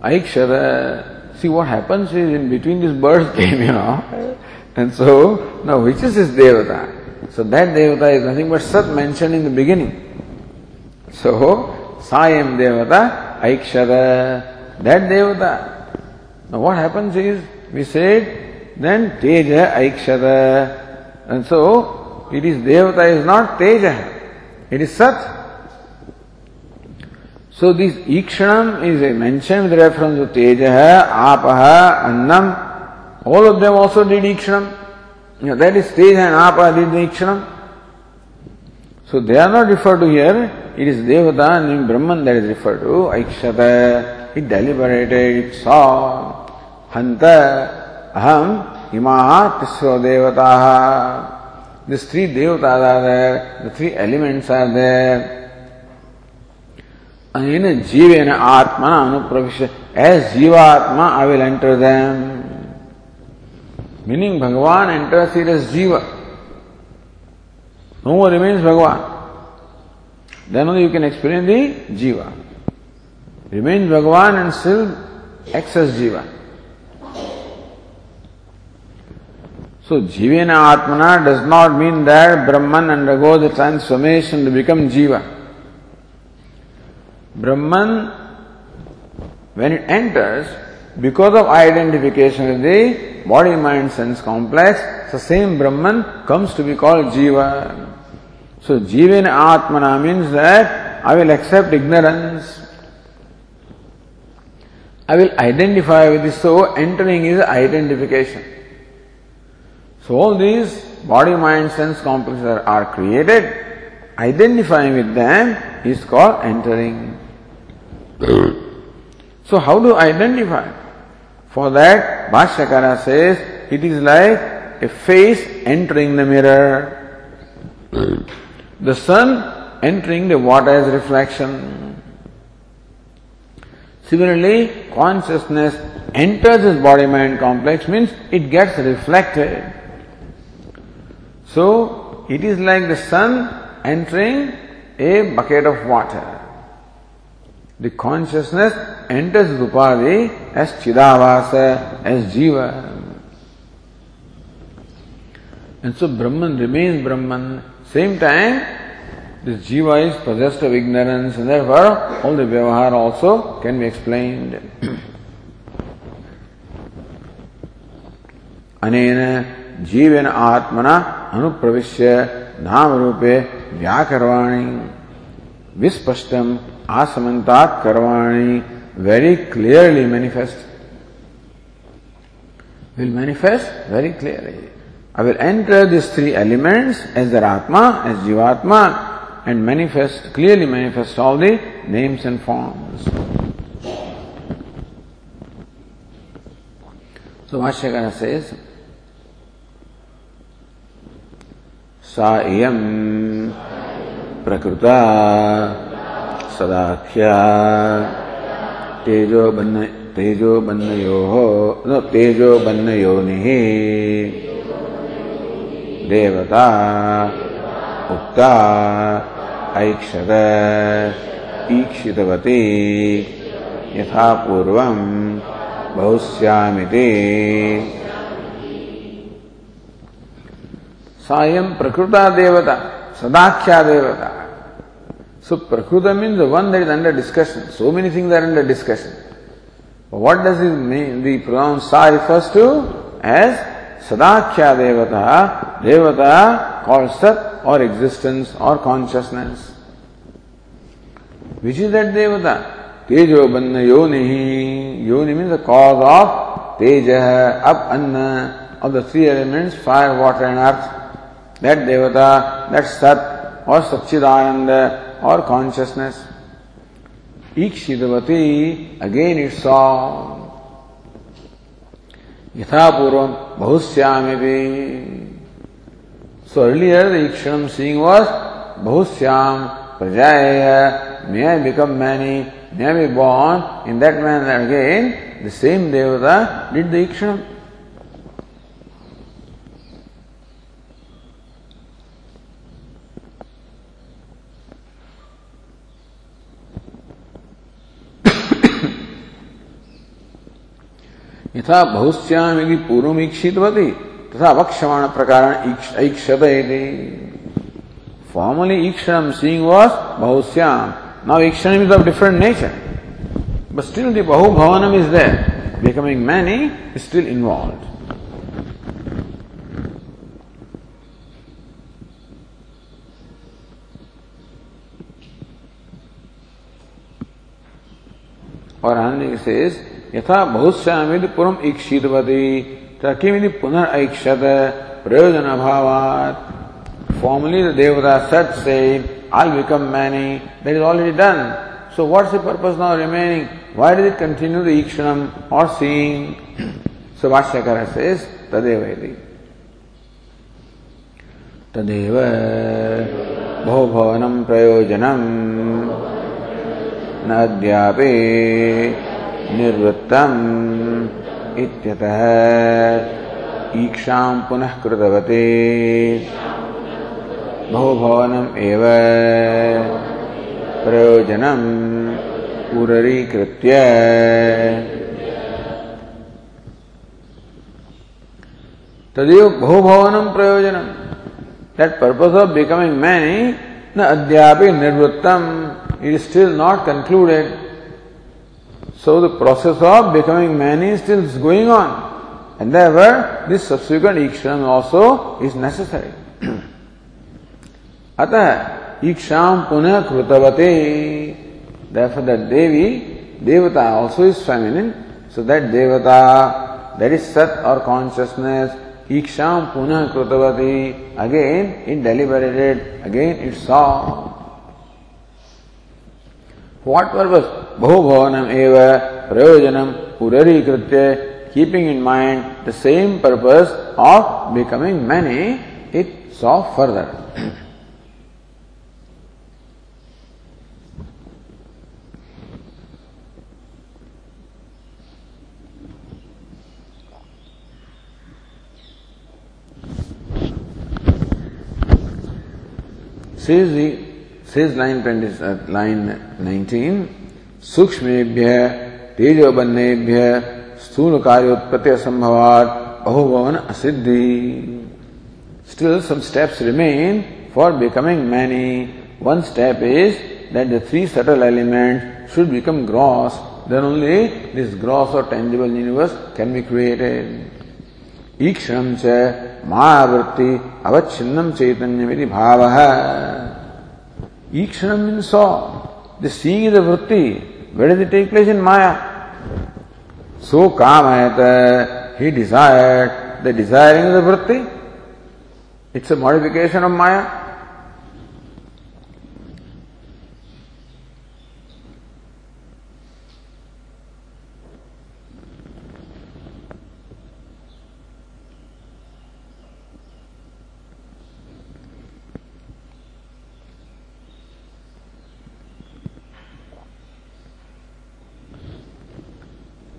Aikshata. See what happens is in between these birds came, you know. And so, now which is this Devata? So that Devata is nothing but Sat mentioned in the beginning. So, Sayam Devata Aikshata. That Devata. Now what happens is, we said, then Teja Aikshata. And so, It is Devata is not Teja, it is Sat. So this Ikshanam is mentioned with reference to Tejaha, Apaha, Annam. All of them also did Ikshanam. You know, that is Teja and Apaha did the Ikshanam. So they are not referred to here. It is Devata named Brahman that is referred to. Aikshata, it deliberated, it saw. Hanta, Aham, Imaha, Tisro Devataha. These three devatas are there, the three elements are there. And Jivena Atmana Anupravisha. As Jivatma, I will enter them. Meaning Bhagavan enters here as Jiva. No more remains Bhagavan. Then only you can explain the Jiva. Remains Bhagavan and still acts as Jiva. So Jivena Atmana does not mean that Brahman undergoes the transformation to become Jiva. Brahman, when it enters, because of identification with the body mind sense complex, the same Brahman comes to be called Jiva. So Jivena Atmana means that I will accept ignorance. I will identify with this. So entering is identification. So all these body, mind, sense complexes are, created. Identifying with them is called entering. so how to identify? For that, Bhashyakara says it is like a face entering the mirror. The sun entering the water water's reflection. Similarly, consciousness enters this body mind complex means it gets reflected. So, it is like the sun entering a bucket of water. The consciousness enters Upadhi as Chidavasa, as Jiva. And so Brahman remains Brahman same time, this jiva is possessed of ignorance and therefore all the vyavahara also can be explained. अनेन जीवन आत्मना अनुप्रविश्य नाम रूपे व्याकरवाणी। विस्पष्टम आसमता करवाणी। Very clearly manifest will manifest very clearly I will enter this three elements as the atma as jivatma and manifest clearly manifest all the names and forms So Vashyagana says, सा इयम्। प्रकृता सदाख्या। तेजो बन्न, तेजो बन्नयोः तेजो बन्नयोनिः। देवता उक्ता ऐक्षत, ईक्षितवती। यथा पूर्वं बहुश्यामिति स्वयं प्रकृता देवता सदाख्या देवता so prakrita means one that is under discussion so many things are under discussion what does is mean the pronoun सा रिफर्स टू एज सदाख्या देवता देवता कॉल सत और एग्जिस्टेंस और कॉन्शियसनेस विच इज़ दट देवता तेजो बन्न यो नहीं यो नहीं मीन्स कॉज ऑफ़ तेज अब अन्न of the three elements fire water and earth That Devata, that Sat or Satchidananda or consciousness. Ikshidavati, again it saw Yatha Bahushyamiti. So earlier the Ikshanam seeing was Bahusyam Prajaya, may I become many, may I be born. In that manner again, the same Devata did the Ikshanam. यथा बहुश्याम यदि पूर्व ईक्षित वे तथा वक्षमाण प्रकार ईक्षत formerly ईक्षण seeing was बहुश्याम now ईक्षण is of different nature but still the बहु भवनम is there becoming many still involve और आनंद से यथा बहुश्यामिति पुरम ईक्षितवती तकिमिति पुनर्ऐक्षत प्रयोजन अभावात् the Devata said saying, I'll become many. That is already done. So what's the purpose now remaining? Why did it continue the ikshanam or seeing? So Vashyakara says, Tadeva iti. तदेव बहुभवनं प्रयोजनं न निर्वृत्तम् इत्यतः ईक्षाम् पुनः कृतवते। बहुभवनम् एव प्रयोजनम् पुररीकृत्य। तदेव बहुभवनम् प्रयोजनम्। That purpose of becoming many न अद्यापि निर्वृत्तम् it still not concluded So the process of becoming many still is going on. And therefore, this subsequent ikshan also is necessary. अतः ईक्षाम पुनः कृतवते therefore that devi devata also is feminine so that devata that is sat or consciousness Iksham punah krutavati. Again it deliberated, again it saw. What purpose? Bahubhavanam eva prayojanam urarikritya. Keeping in mind the same purpose of becoming many, it saw further. says the says line 20 uh, line 19 सूक्ष्मेभ्य तेजोबन्नेभ्य स्थूल कार्य असंभवात बहुभवन असिद्धि। Still some steps remain for becoming many one step is that the three subtle element should become gross then only this gross और tangible universe can be created ईक्षण च मायावृत्ति अवच्छिन्नम चैतन्य मेरी भाव है ईक्षण mean so the seeing is a वृत्ति Where does it take place in Maya? So kamayata, he desired. The desiring of the vritti. It's a modification of Maya.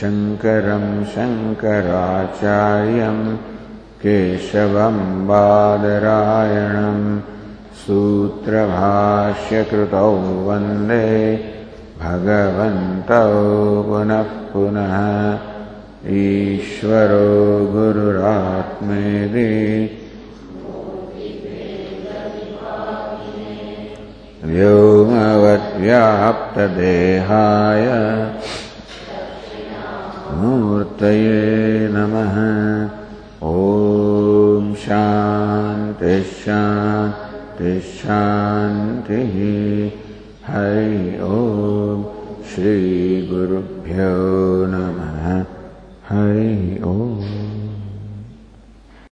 शङ्करं शङ्कराचार्यम् केशवं बादरायणम् सूत्रभाष्यकृतौ वन्दे भगवन्तौ पुनः पुनः। ईश्वरो गुरुरात्मेदि। व्योमवद्व्याप्तदेहाय मूर्तये नमः। ॐ शान्ति शान्ति शान्तिः। हरि ॐ श्रीगुरुभ्यो नमः। हरि ओम्।